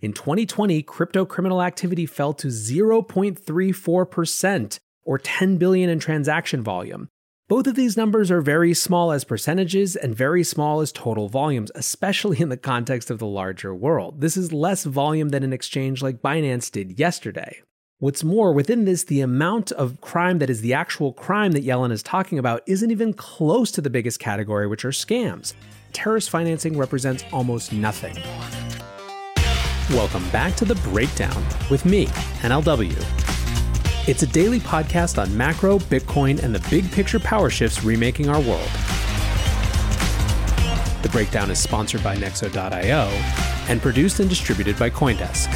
In 2020, crypto criminal activity fell to 0.34% or 10 billion in transaction volume. Both of these numbers are very small as percentages and very small as total volumes, especially in the context of the larger world. This is less volume than an exchange like Binance did yesterday. What's more, within this, the amount of crime that is the actual crime that Yellen is talking about isn't even close to the biggest category, which are scams. Terrorist financing represents almost nothing. Welcome back to The Breakdown with me, NLW. It's a daily podcast on macro, Bitcoin, and the big picture power shifts remaking our world. The breakdown is sponsored by Nexo.io and produced and distributed by Coindesk.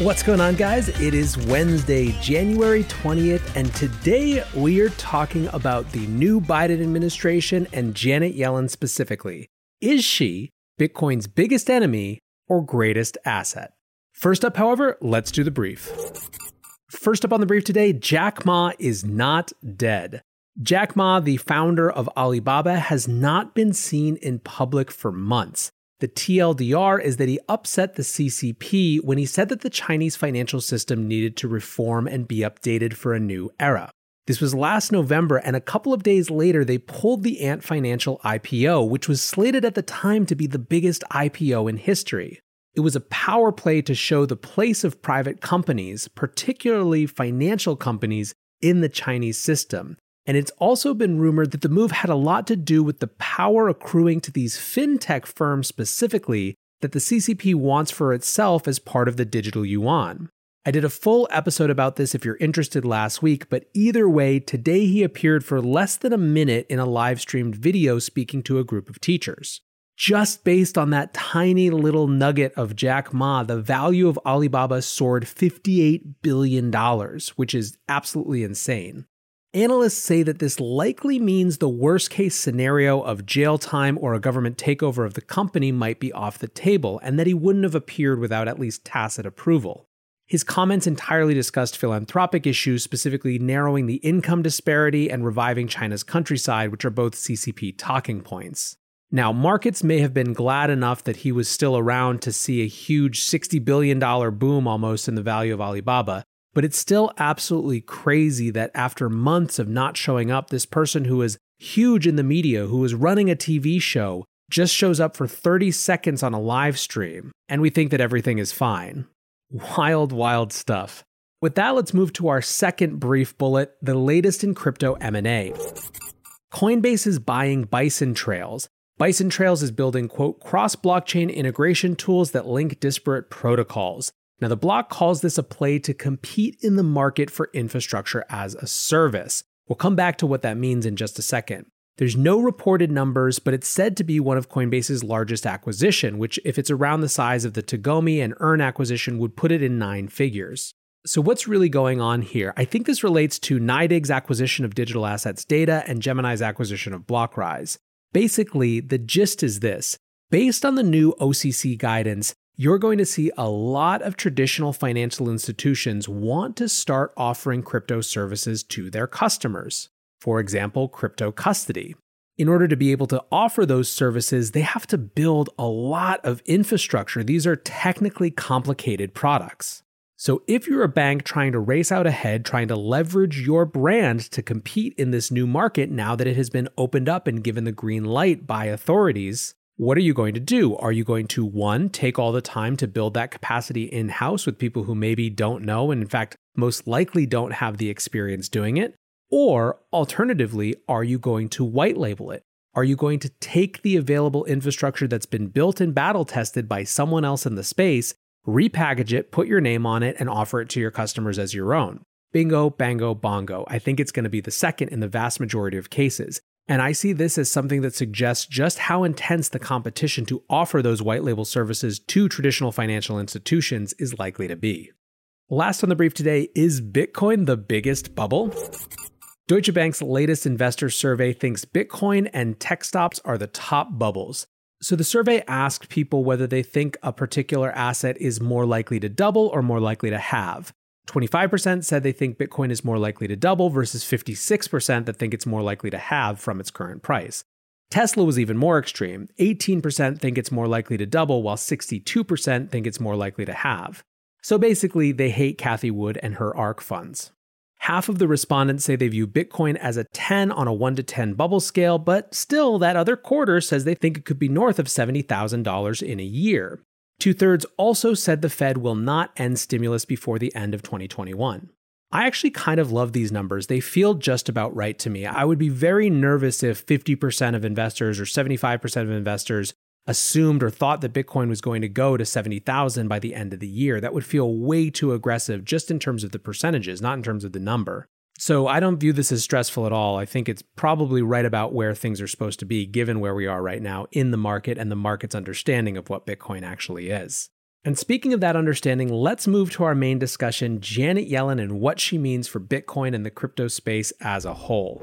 What's going on, guys? It is Wednesday, January 20th, and today we are talking about the new Biden administration and Janet Yellen specifically. Is she Bitcoin's biggest enemy or greatest asset? First up, however, let's do the brief. First up on the brief today Jack Ma is not dead. Jack Ma, the founder of Alibaba, has not been seen in public for months. The TLDR is that he upset the CCP when he said that the Chinese financial system needed to reform and be updated for a new era. This was last November, and a couple of days later, they pulled the Ant Financial IPO, which was slated at the time to be the biggest IPO in history. It was a power play to show the place of private companies, particularly financial companies, in the Chinese system. And it's also been rumored that the move had a lot to do with the power accruing to these fintech firms specifically that the CCP wants for itself as part of the digital yuan. I did a full episode about this if you're interested last week, but either way, today he appeared for less than a minute in a live streamed video speaking to a group of teachers just based on that tiny little nugget of Jack Ma, the value of Alibaba soared $58 billion, which is absolutely insane. Analysts say that this likely means the worst case scenario of jail time or a government takeover of the company might be off the table, and that he wouldn't have appeared without at least tacit approval. His comments entirely discussed philanthropic issues, specifically narrowing the income disparity and reviving China's countryside, which are both CCP talking points. Now, markets may have been glad enough that he was still around to see a huge $60 billion boom almost in the value of Alibaba, but it's still absolutely crazy that after months of not showing up, this person who is huge in the media, who is running a TV show, just shows up for 30 seconds on a live stream, and we think that everything is fine. Wild, wild stuff. With that, let's move to our second brief bullet, the latest in crypto M&A. Coinbase is buying Bison Trails, Bison Trails is building, quote, cross blockchain integration tools that link disparate protocols. Now, the block calls this a play to compete in the market for infrastructure as a service. We'll come back to what that means in just a second. There's no reported numbers, but it's said to be one of Coinbase's largest acquisition, which, if it's around the size of the Tagomi and Earn acquisition, would put it in nine figures. So, what's really going on here? I think this relates to NYDIG's acquisition of digital assets data and Gemini's acquisition of Blockrise. Basically, the gist is this based on the new OCC guidance, you're going to see a lot of traditional financial institutions want to start offering crypto services to their customers. For example, crypto custody. In order to be able to offer those services, they have to build a lot of infrastructure. These are technically complicated products. So, if you're a bank trying to race out ahead, trying to leverage your brand to compete in this new market now that it has been opened up and given the green light by authorities, what are you going to do? Are you going to, one, take all the time to build that capacity in house with people who maybe don't know and, in fact, most likely don't have the experience doing it? Or, alternatively, are you going to white label it? Are you going to take the available infrastructure that's been built and battle tested by someone else in the space repackage it, put your name on it, and offer it to your customers as your own. Bingo, bango, bongo. I think it's going to be the second in the vast majority of cases. And I see this as something that suggests just how intense the competition to offer those white label services to traditional financial institutions is likely to be. Last on the brief today is Bitcoin the biggest bubble? Deutsche Bank's latest investor survey thinks Bitcoin and tech stocks are the top bubbles. So the survey asked people whether they think a particular asset is more likely to double or more likely to halve. 25% said they think Bitcoin is more likely to double versus 56% that think it's more likely to halve from its current price. Tesla was even more extreme. 18% think it's more likely to double, while 62% think it's more likely to halve. So basically, they hate Cathie Wood and her ARK funds. Half of the respondents say they view Bitcoin as a 10 on a 1 to 10 bubble scale, but still, that other quarter says they think it could be north of $70,000 in a year. Two thirds also said the Fed will not end stimulus before the end of 2021. I actually kind of love these numbers. They feel just about right to me. I would be very nervous if 50% of investors or 75% of investors assumed or thought that Bitcoin was going to go to 70,000 by the end of the year. That would feel way too aggressive just in terms of the percentages, not in terms of the number. So I don't view this as stressful at all. I think it's probably right about where things are supposed to be, given where we are right now in the market and the market's understanding of what Bitcoin actually is. And speaking of that understanding, let's move to our main discussion Janet Yellen and what she means for Bitcoin and the crypto space as a whole.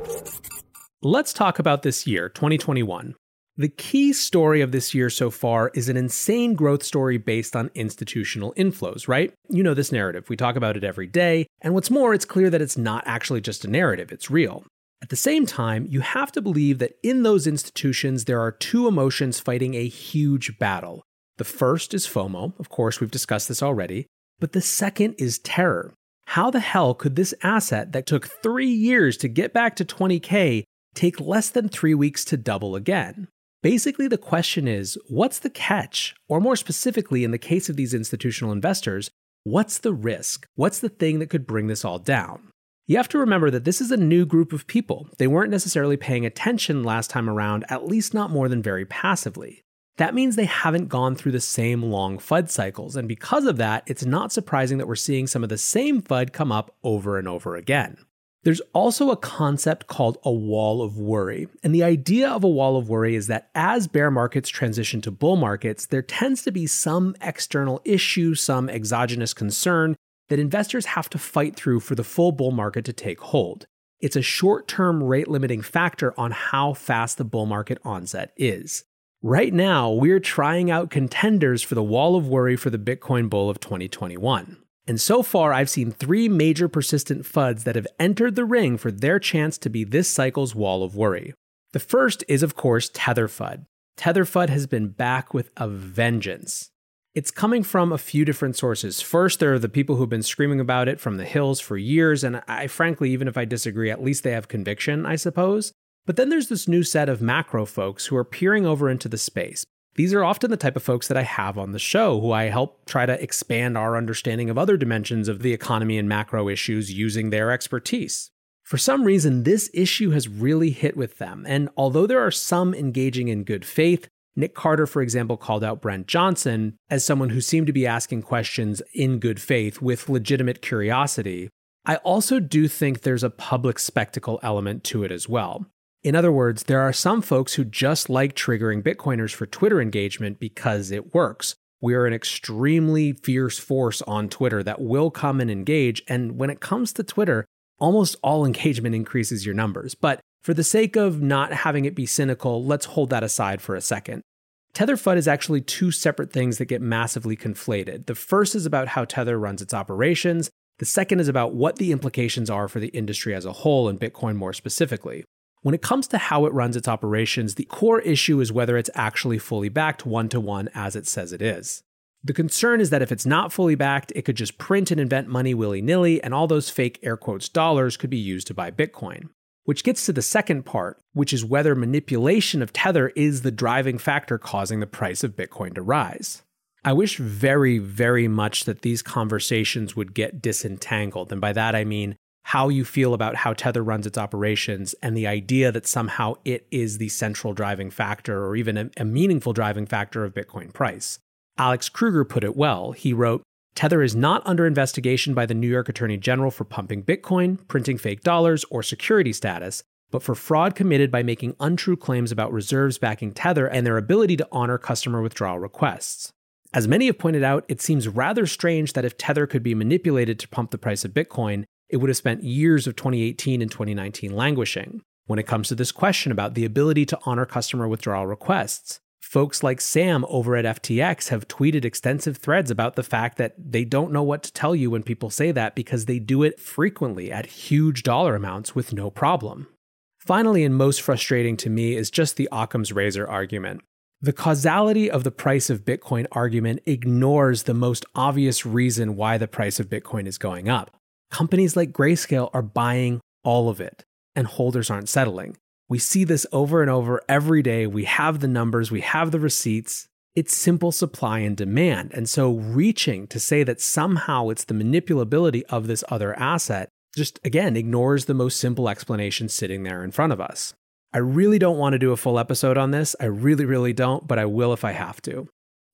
Let's talk about this year, 2021. The key story of this year so far is an insane growth story based on institutional inflows, right? You know this narrative. We talk about it every day. And what's more, it's clear that it's not actually just a narrative, it's real. At the same time, you have to believe that in those institutions, there are two emotions fighting a huge battle the first is FOMO. Of course, we've discussed this already. But the second is terror. How the hell could this asset that took three years to get back to 20K take less than three weeks to double again? Basically, the question is what's the catch? Or more specifically, in the case of these institutional investors, what's the risk? What's the thing that could bring this all down? You have to remember that this is a new group of people. They weren't necessarily paying attention last time around, at least not more than very passively. That means they haven't gone through the same long FUD cycles, and because of that, it's not surprising that we're seeing some of the same FUD come up over and over again. There's also a concept called a wall of worry. And the idea of a wall of worry is that as bear markets transition to bull markets, there tends to be some external issue, some exogenous concern that investors have to fight through for the full bull market to take hold. It's a short term rate limiting factor on how fast the bull market onset is. Right now, we're trying out contenders for the wall of worry for the Bitcoin bull of 2021. And so far, I've seen three major persistent FUDs that have entered the ring for their chance to be this cycle's wall of worry. The first is, of course, Tether FUD. Tether FUD has been back with a vengeance. It's coming from a few different sources. First, there are the people who've been screaming about it from the hills for years, and I frankly, even if I disagree, at least they have conviction, I suppose. But then there's this new set of macro folks who are peering over into the space. These are often the type of folks that I have on the show who I help try to expand our understanding of other dimensions of the economy and macro issues using their expertise. For some reason, this issue has really hit with them, and although there are some engaging in good faith, Nick Carter, for example, called out Brent Johnson as someone who seemed to be asking questions in good faith with legitimate curiosity. I also do think there's a public spectacle element to it as well. In other words, there are some folks who just like triggering Bitcoiners for Twitter engagement because it works. We are an extremely fierce force on Twitter that will come and engage. And when it comes to Twitter, almost all engagement increases your numbers. But for the sake of not having it be cynical, let's hold that aside for a second. Tether FUD is actually two separate things that get massively conflated. The first is about how Tether runs its operations. The second is about what the implications are for the industry as a whole and Bitcoin more specifically. When it comes to how it runs its operations, the core issue is whether it's actually fully backed one to one as it says it is. The concern is that if it's not fully backed, it could just print and invent money willy nilly, and all those fake air quotes dollars could be used to buy Bitcoin. Which gets to the second part, which is whether manipulation of Tether is the driving factor causing the price of Bitcoin to rise. I wish very, very much that these conversations would get disentangled. And by that I mean how you feel about how Tether runs its operations and the idea that somehow it is the central driving factor or even a, a meaningful driving factor of Bitcoin price. Alex Kruger put it well. He wrote, Tether is not under investigation by the New York Attorney General for pumping Bitcoin, printing fake dollars, or security status, but for fraud committed by making untrue claims about reserves backing Tether and their ability to honor customer withdrawal requests. As many have pointed out, it seems rather strange that if Tether could be manipulated to pump the price of Bitcoin, it would have spent years of 2018 and 2019 languishing. When it comes to this question about the ability to honor customer withdrawal requests, folks like Sam over at FTX have tweeted extensive threads about the fact that they don't know what to tell you when people say that because they do it frequently at huge dollar amounts with no problem. Finally, and most frustrating to me, is just the Occam's razor argument. The causality of the price of Bitcoin argument ignores the most obvious reason why the price of Bitcoin is going up. Companies like Grayscale are buying all of it, and holders aren't settling. We see this over and over every day. We have the numbers, we have the receipts. It's simple supply and demand. And so, reaching to say that somehow it's the manipulability of this other asset just again ignores the most simple explanation sitting there in front of us. I really don't want to do a full episode on this. I really, really don't, but I will if I have to.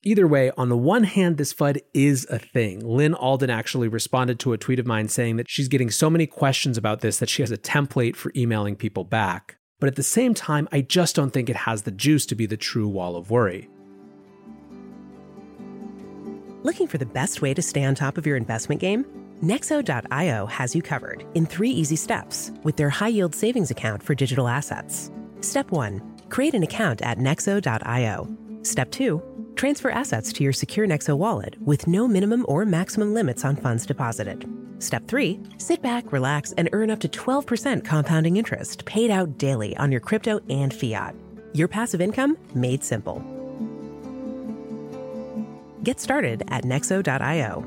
Either way, on the one hand, this FUD is a thing. Lyn Alden actually responded to a tweet of mine saying that she's getting so many questions about this that she has a template for emailing people back. But at the same time, I just don't think it has the juice to be the true wall of worry. Looking for the best way to stay on top of your investment game? Nexo.io has you covered in three easy steps with their high yield savings account for digital assets. Step one, create an account at Nexo.io. Step two, transfer assets to your secure Nexo wallet with no minimum or maximum limits on funds deposited. Step three, sit back, relax, and earn up to 12% compounding interest paid out daily on your crypto and fiat. Your passive income made simple. Get started at Nexo.io.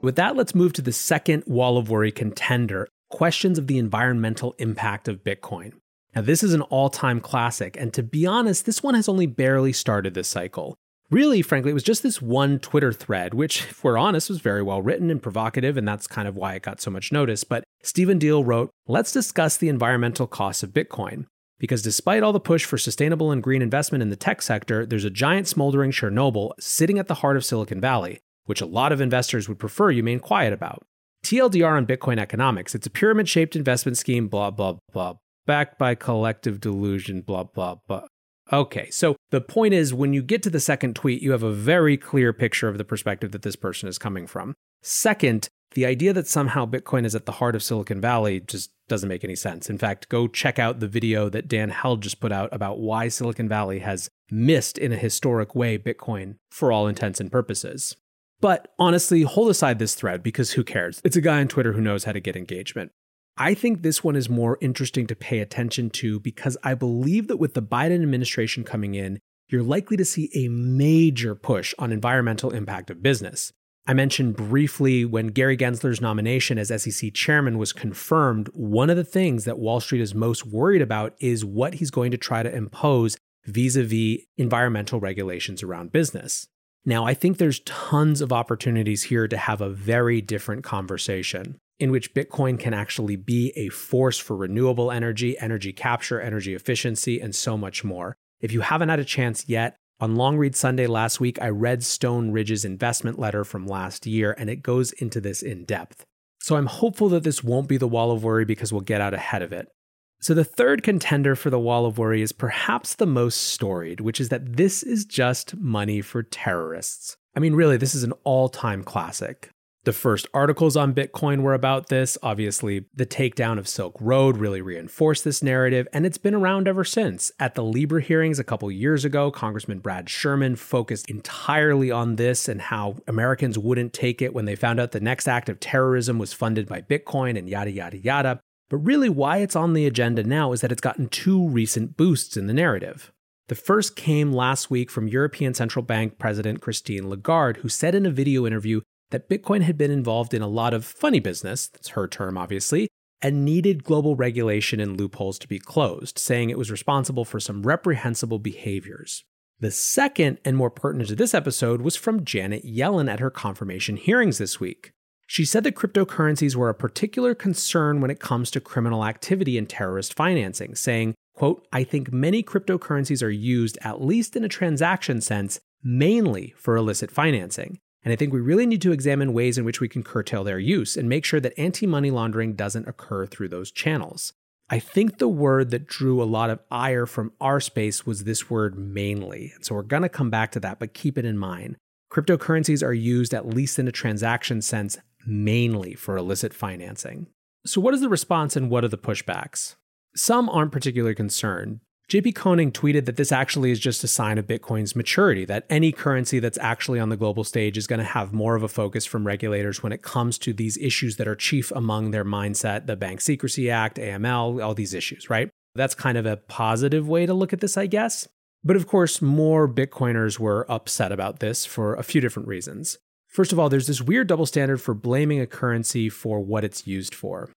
With that, let's move to the second wall of worry contender questions of the environmental impact of Bitcoin. Now, this is an all time classic, and to be honest, this one has only barely started this cycle. Really, frankly, it was just this one Twitter thread, which, if we're honest, was very well written and provocative, and that's kind of why it got so much notice. But Stephen Diehl wrote, Let's discuss the environmental costs of Bitcoin. Because despite all the push for sustainable and green investment in the tech sector, there's a giant smoldering Chernobyl sitting at the heart of Silicon Valley which a lot of investors would prefer you remain quiet about. TLDR on Bitcoin economics. It's a pyramid shaped investment scheme, blah, blah, blah, backed by collective delusion, blah, blah, blah. Okay, so the point is when you get to the second tweet, you have a very clear picture of the perspective that this person is coming from. Second, the idea that somehow Bitcoin is at the heart of Silicon Valley just doesn't make any sense. In fact, go check out the video that Dan Held just put out about why Silicon Valley has missed in a historic way Bitcoin for all intents and purposes. But honestly, hold aside this thread because who cares? It's a guy on Twitter who knows how to get engagement. I think this one is more interesting to pay attention to because I believe that with the Biden administration coming in, you're likely to see a major push on environmental impact of business. I mentioned briefly when Gary Gensler's nomination as SEC chairman was confirmed, one of the things that Wall Street is most worried about is what he's going to try to impose vis a vis environmental regulations around business. Now, I think there's tons of opportunities here to have a very different conversation in which Bitcoin can actually be a force for renewable energy, energy capture, energy efficiency, and so much more. If you haven't had a chance yet, on Long Read Sunday last week, I read Stone Ridge's investment letter from last year, and it goes into this in depth. So I'm hopeful that this won't be the wall of worry because we'll get out ahead of it. So, the third contender for the wall of worry is perhaps the most storied, which is that this is just money for terrorists. I mean, really, this is an all time classic. The first articles on Bitcoin were about this. Obviously, the takedown of Silk Road really reinforced this narrative, and it's been around ever since. At the Libra hearings a couple years ago, Congressman Brad Sherman focused entirely on this and how Americans wouldn't take it when they found out the next act of terrorism was funded by Bitcoin and yada, yada, yada. But really, why it's on the agenda now is that it's gotten two recent boosts in the narrative. The first came last week from European Central Bank President Christine Lagarde, who said in a video interview that Bitcoin had been involved in a lot of funny business, that's her term obviously, and needed global regulation and loopholes to be closed, saying it was responsible for some reprehensible behaviors. The second and more pertinent to this episode was from Janet Yellen at her confirmation hearings this week. She said that cryptocurrencies were a particular concern when it comes to criminal activity and terrorist financing, saying, quote, I think many cryptocurrencies are used, at least in a transaction sense, mainly for illicit financing. And I think we really need to examine ways in which we can curtail their use and make sure that anti money laundering doesn't occur through those channels. I think the word that drew a lot of ire from our space was this word mainly. So we're going to come back to that, but keep it in mind. Cryptocurrencies are used, at least in a transaction sense, mainly for illicit financing. So, what is the response and what are the pushbacks? Some aren't particularly concerned. JP Koning tweeted that this actually is just a sign of Bitcoin's maturity, that any currency that's actually on the global stage is going to have more of a focus from regulators when it comes to these issues that are chief among their mindset the Bank Secrecy Act, AML, all these issues, right? That's kind of a positive way to look at this, I guess. But of course, more Bitcoiners were upset about this for a few different reasons. First of all, there's this weird double standard for blaming a currency for what it's used for.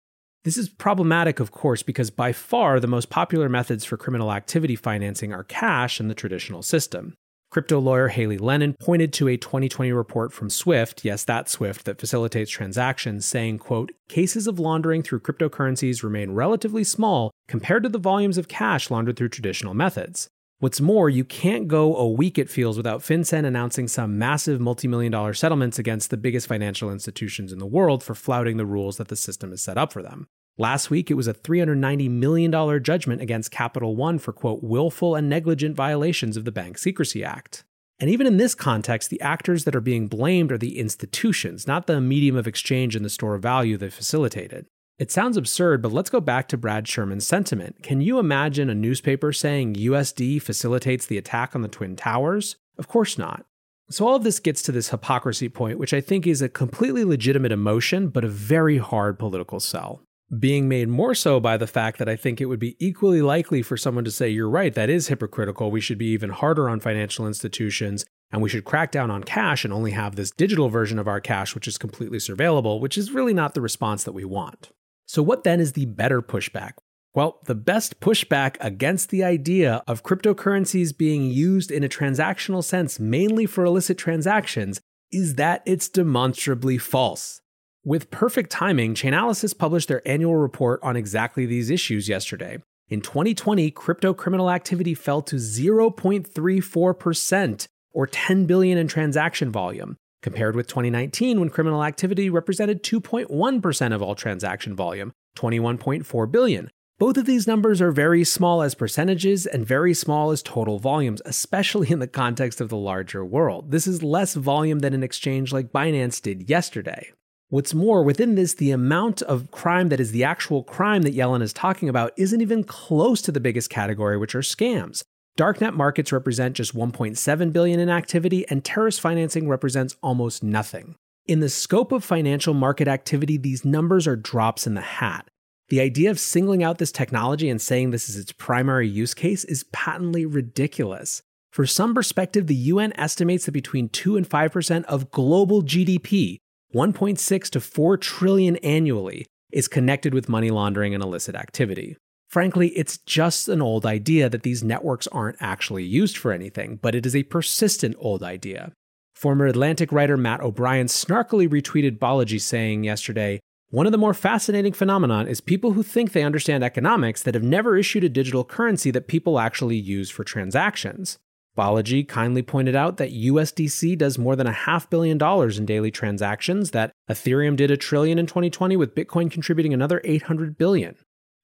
This is problematic, of course, because by far the most popular methods for criminal activity financing are cash in the traditional system. Crypto lawyer Hailey Lennon pointed to a 2020 report from Swift, yes, that Swift that facilitates transactions, saying, quote, cases of laundering through cryptocurrencies remain relatively small compared to the volumes of cash laundered through traditional methods. What's more, you can't go a week, it feels, without FinCEN announcing some massive multi million dollar settlements against the biggest financial institutions in the world for flouting the rules that the system has set up for them. Last week, it was a $390 million judgment against Capital One for, quote, willful and negligent violations of the Bank Secrecy Act. And even in this context, the actors that are being blamed are the institutions, not the medium of exchange and the store of value they facilitated. It sounds absurd, but let's go back to Brad Sherman's sentiment. Can you imagine a newspaper saying USD facilitates the attack on the Twin Towers? Of course not. So, all of this gets to this hypocrisy point, which I think is a completely legitimate emotion, but a very hard political sell being made more so by the fact that I think it would be equally likely for someone to say, You're right, that is hypocritical. We should be even harder on financial institutions and we should crack down on cash and only have this digital version of our cash, which is completely surveillable, which is really not the response that we want. So, what then is the better pushback? Well, the best pushback against the idea of cryptocurrencies being used in a transactional sense mainly for illicit transactions is that it's demonstrably false. With perfect timing, Chainalysis published their annual report on exactly these issues yesterday. In 2020, crypto criminal activity fell to 0.34% or 10 billion in transaction volume, compared with 2019 when criminal activity represented 2.1% of all transaction volume, 21.4 billion. Both of these numbers are very small as percentages and very small as total volumes, especially in the context of the larger world. This is less volume than an exchange like Binance did yesterday. What's more, within this, the amount of crime that is the actual crime that Yellen is talking about isn't even close to the biggest category, which are scams. Darknet markets represent just 1.7 billion in activity, and terrorist financing represents almost nothing. In the scope of financial market activity, these numbers are drops in the hat. The idea of singling out this technology and saying this is its primary use case is patently ridiculous. For some perspective, the UN estimates that between 2 and 5% of global GDP 1.6 to 4 trillion annually is connected with money laundering and illicit activity. Frankly, it's just an old idea that these networks aren't actually used for anything, but it is a persistent old idea. Former Atlantic writer Matt O'Brien snarkily retweeted Balaji saying yesterday, one of the more fascinating phenomenon is people who think they understand economics that have never issued a digital currency that people actually use for transactions. Balaji kindly pointed out that USDC does more than a half billion dollars in daily transactions, that Ethereum did a trillion in 2020 with Bitcoin contributing another 800 billion.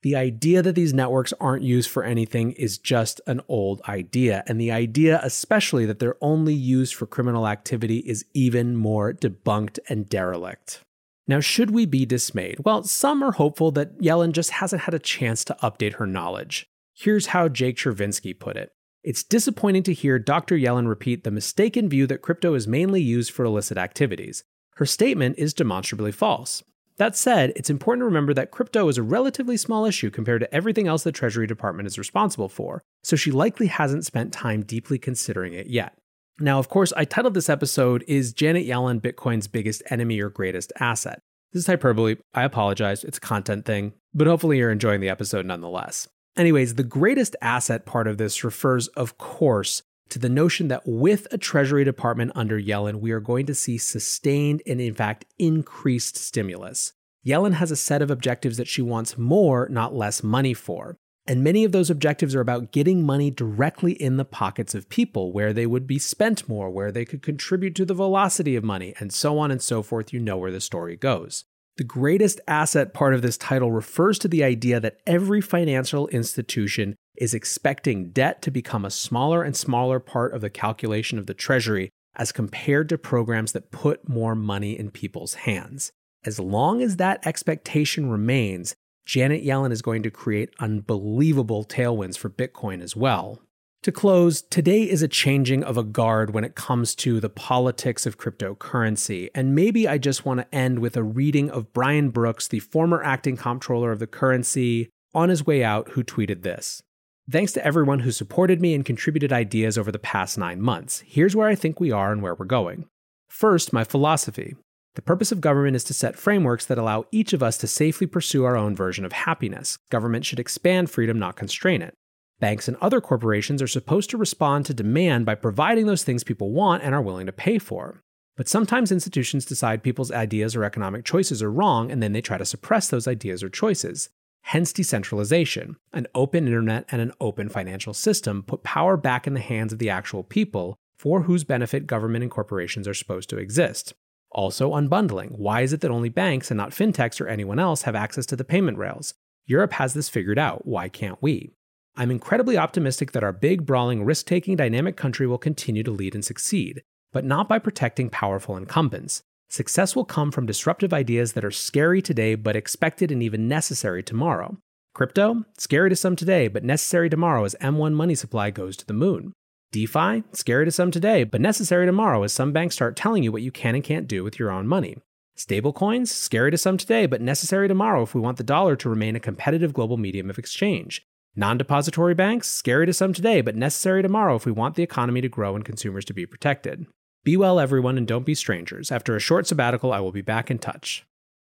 The idea that these networks aren't used for anything is just an old idea, and the idea especially that they're only used for criminal activity is even more debunked and derelict. Now, should we be dismayed? Well, some are hopeful that Yellen just hasn't had a chance to update her knowledge. Here's how Jake Chervinsky put it it's disappointing to hear Dr. Yellen repeat the mistaken view that crypto is mainly used for illicit activities. Her statement is demonstrably false. That said, it's important to remember that crypto is a relatively small issue compared to everything else the Treasury Department is responsible for, so she likely hasn't spent time deeply considering it yet. Now, of course, I titled this episode Is Janet Yellen Bitcoin's Biggest Enemy or Greatest Asset? This is hyperbole. I apologize. It's a content thing, but hopefully you're enjoying the episode nonetheless. Anyways, the greatest asset part of this refers, of course, to the notion that with a Treasury Department under Yellen, we are going to see sustained and, in fact, increased stimulus. Yellen has a set of objectives that she wants more, not less money for. And many of those objectives are about getting money directly in the pockets of people, where they would be spent more, where they could contribute to the velocity of money, and so on and so forth. You know where the story goes. The greatest asset part of this title refers to the idea that every financial institution is expecting debt to become a smaller and smaller part of the calculation of the Treasury as compared to programs that put more money in people's hands. As long as that expectation remains, Janet Yellen is going to create unbelievable tailwinds for Bitcoin as well. To close, today is a changing of a guard when it comes to the politics of cryptocurrency. And maybe I just want to end with a reading of Brian Brooks, the former acting comptroller of the currency, on his way out, who tweeted this. Thanks to everyone who supported me and contributed ideas over the past nine months. Here's where I think we are and where we're going. First, my philosophy. The purpose of government is to set frameworks that allow each of us to safely pursue our own version of happiness. Government should expand freedom, not constrain it. Banks and other corporations are supposed to respond to demand by providing those things people want and are willing to pay for. But sometimes institutions decide people's ideas or economic choices are wrong and then they try to suppress those ideas or choices. Hence, decentralization. An open internet and an open financial system put power back in the hands of the actual people for whose benefit government and corporations are supposed to exist. Also, unbundling. Why is it that only banks and not fintechs or anyone else have access to the payment rails? Europe has this figured out. Why can't we? I'm incredibly optimistic that our big, brawling, risk taking, dynamic country will continue to lead and succeed, but not by protecting powerful incumbents. Success will come from disruptive ideas that are scary today but expected and even necessary tomorrow. Crypto? Scary to some today, but necessary tomorrow as M1 money supply goes to the moon. DeFi? Scary to some today, but necessary tomorrow as some banks start telling you what you can and can't do with your own money. Stablecoins? Scary to some today, but necessary tomorrow if we want the dollar to remain a competitive global medium of exchange. Non depository banks, scary to some today, but necessary tomorrow if we want the economy to grow and consumers to be protected. Be well, everyone, and don't be strangers. After a short sabbatical, I will be back in touch.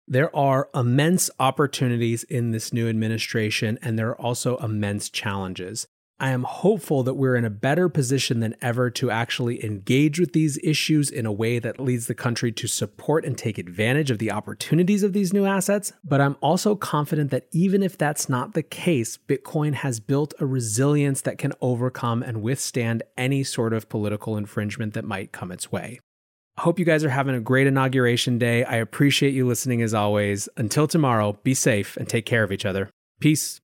There are immense opportunities in this new administration, and there are also immense challenges. I am hopeful that we're in a better position than ever to actually engage with these issues in a way that leads the country to support and take advantage of the opportunities of these new assets. But I'm also confident that even if that's not the case, Bitcoin has built a resilience that can overcome and withstand any sort of political infringement that might come its way. I hope you guys are having a great inauguration day. I appreciate you listening as always. Until tomorrow, be safe and take care of each other. Peace.